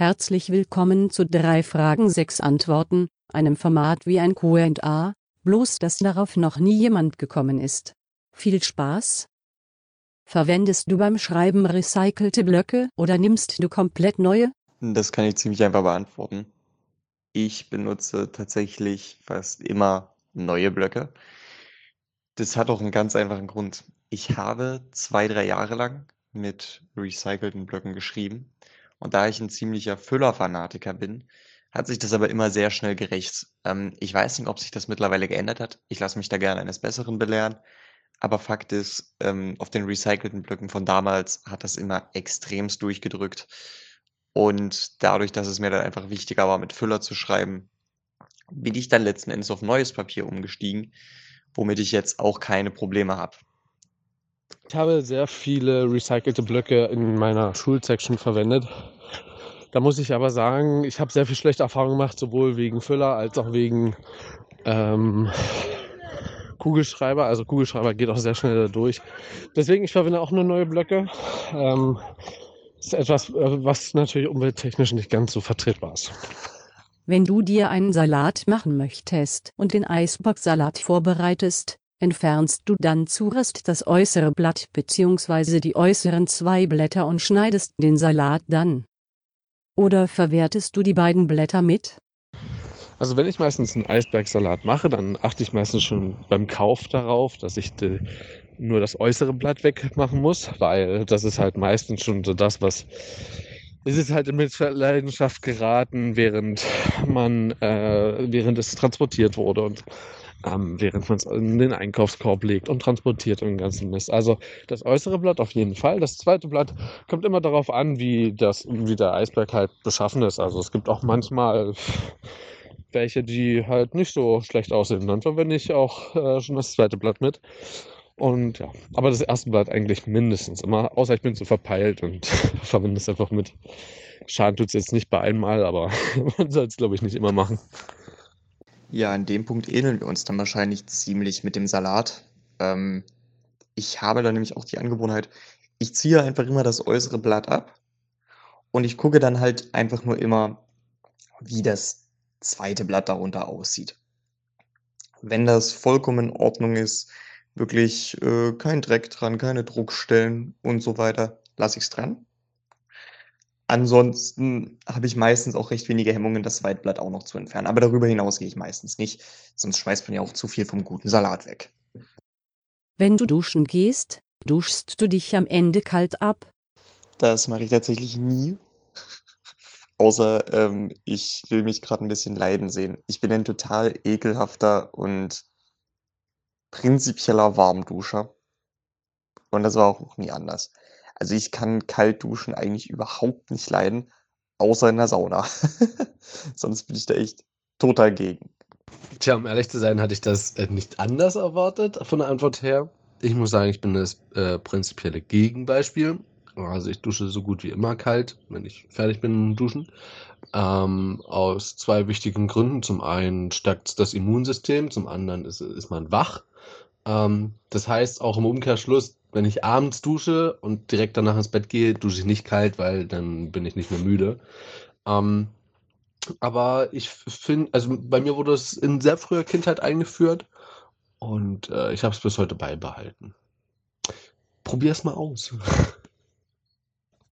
Herzlich willkommen zu drei Fragen sechs Antworten, einem Format wie ein Q&A, bloß dass darauf noch nie jemand gekommen ist. Viel Spaß! Verwendest du beim Schreiben recycelte Blöcke oder nimmst du komplett neue? Das kann ich ziemlich einfach beantworten. Ich benutze tatsächlich fast immer neue Blöcke. Das hat auch einen ganz einfachen Grund. Ich habe zwei, drei Jahre lang mit recycelten Blöcken geschrieben und da ich ein ziemlicher Füller-Fanatiker bin, hat sich das aber immer sehr schnell gerecht. Ähm, ich weiß nicht, ob sich das mittlerweile geändert hat. Ich lasse mich da gerne eines Besseren belehren. Aber Fakt ist, ähm, auf den recycelten Blöcken von damals hat das immer extremst durchgedrückt. Und dadurch, dass es mir dann einfach wichtiger war, mit Füller zu schreiben, bin ich dann letzten Endes auf neues Papier umgestiegen, womit ich jetzt auch keine Probleme habe. Ich habe sehr viele recycelte Blöcke in meiner Schulsection verwendet. Da muss ich aber sagen, ich habe sehr viel schlechte Erfahrungen gemacht, sowohl wegen Füller als auch wegen ähm, Kugelschreiber. Also Kugelschreiber geht auch sehr schnell durch. Deswegen, ich verwende auch nur neue Blöcke. Ähm, ist etwas, äh, was natürlich umwelttechnisch nicht ganz so vertretbar ist. Wenn du dir einen Salat machen möchtest und den Eisbocksalat vorbereitest, entfernst du dann zuerst das äußere Blatt bzw. die äußeren zwei Blätter und schneidest den Salat dann. Oder verwertest du die beiden Blätter mit? Also wenn ich meistens einen Eisbergsalat mache, dann achte ich meistens schon beim Kauf darauf, dass ich die, nur das äußere Blatt wegmachen muss, weil das ist halt meistens schon so das, was es ist halt in Mitleidenschaft geraten, während man, äh, während es transportiert wurde und ähm, während man es in den Einkaufskorb legt und transportiert und den ganzen Mist. Also das äußere Blatt auf jeden Fall. Das zweite Blatt kommt immer darauf an, wie, das, wie der Eisberg halt beschaffen ist. Also es gibt auch manchmal welche, die halt nicht so schlecht aussehen. Dann verwende ich auch äh, schon das zweite Blatt mit. Und ja, aber das erste Blatt eigentlich mindestens immer, außer ich bin zu verpeilt und verwende es einfach mit. Schaden tut es jetzt nicht bei einmal, aber man soll es, glaube ich, nicht immer machen. Ja, an dem Punkt ähneln wir uns dann wahrscheinlich ziemlich mit dem Salat. Ähm, ich habe da nämlich auch die Angewohnheit, ich ziehe einfach immer das äußere Blatt ab und ich gucke dann halt einfach nur immer, wie das zweite Blatt darunter aussieht. Wenn das vollkommen in Ordnung ist, wirklich äh, kein Dreck dran, keine Druckstellen und so weiter, lasse ich es dran. Ansonsten habe ich meistens auch recht wenige Hemmungen, das Weitblatt auch noch zu entfernen. Aber darüber hinaus gehe ich meistens nicht, sonst schmeißt man ja auch zu viel vom guten Salat weg. Wenn du duschen gehst, duschst du dich am Ende kalt ab? Das mache ich tatsächlich nie. Außer ähm, ich will mich gerade ein bisschen leiden sehen. Ich bin ein total ekelhafter und prinzipieller Warmduscher. Und das war auch nie anders. Also ich kann kalt duschen eigentlich überhaupt nicht leiden, außer in der Sauna. Sonst bin ich da echt total gegen. Tja, um ehrlich zu sein, hatte ich das äh, nicht anders erwartet von der Antwort her. Ich muss sagen, ich bin das äh, prinzipielle Gegenbeispiel. Also ich dusche so gut wie immer kalt, wenn ich fertig bin mit Duschen. Ähm, aus zwei wichtigen Gründen. Zum einen stärkt es das Immunsystem, zum anderen ist, ist man wach. Ähm, das heißt auch im Umkehrschluss, wenn ich abends dusche und direkt danach ins Bett gehe, dusche ich nicht kalt, weil dann bin ich nicht mehr müde. Ähm, aber ich finde, also bei mir wurde es in sehr früher Kindheit eingeführt und äh, ich habe es bis heute beibehalten. Probier es mal aus.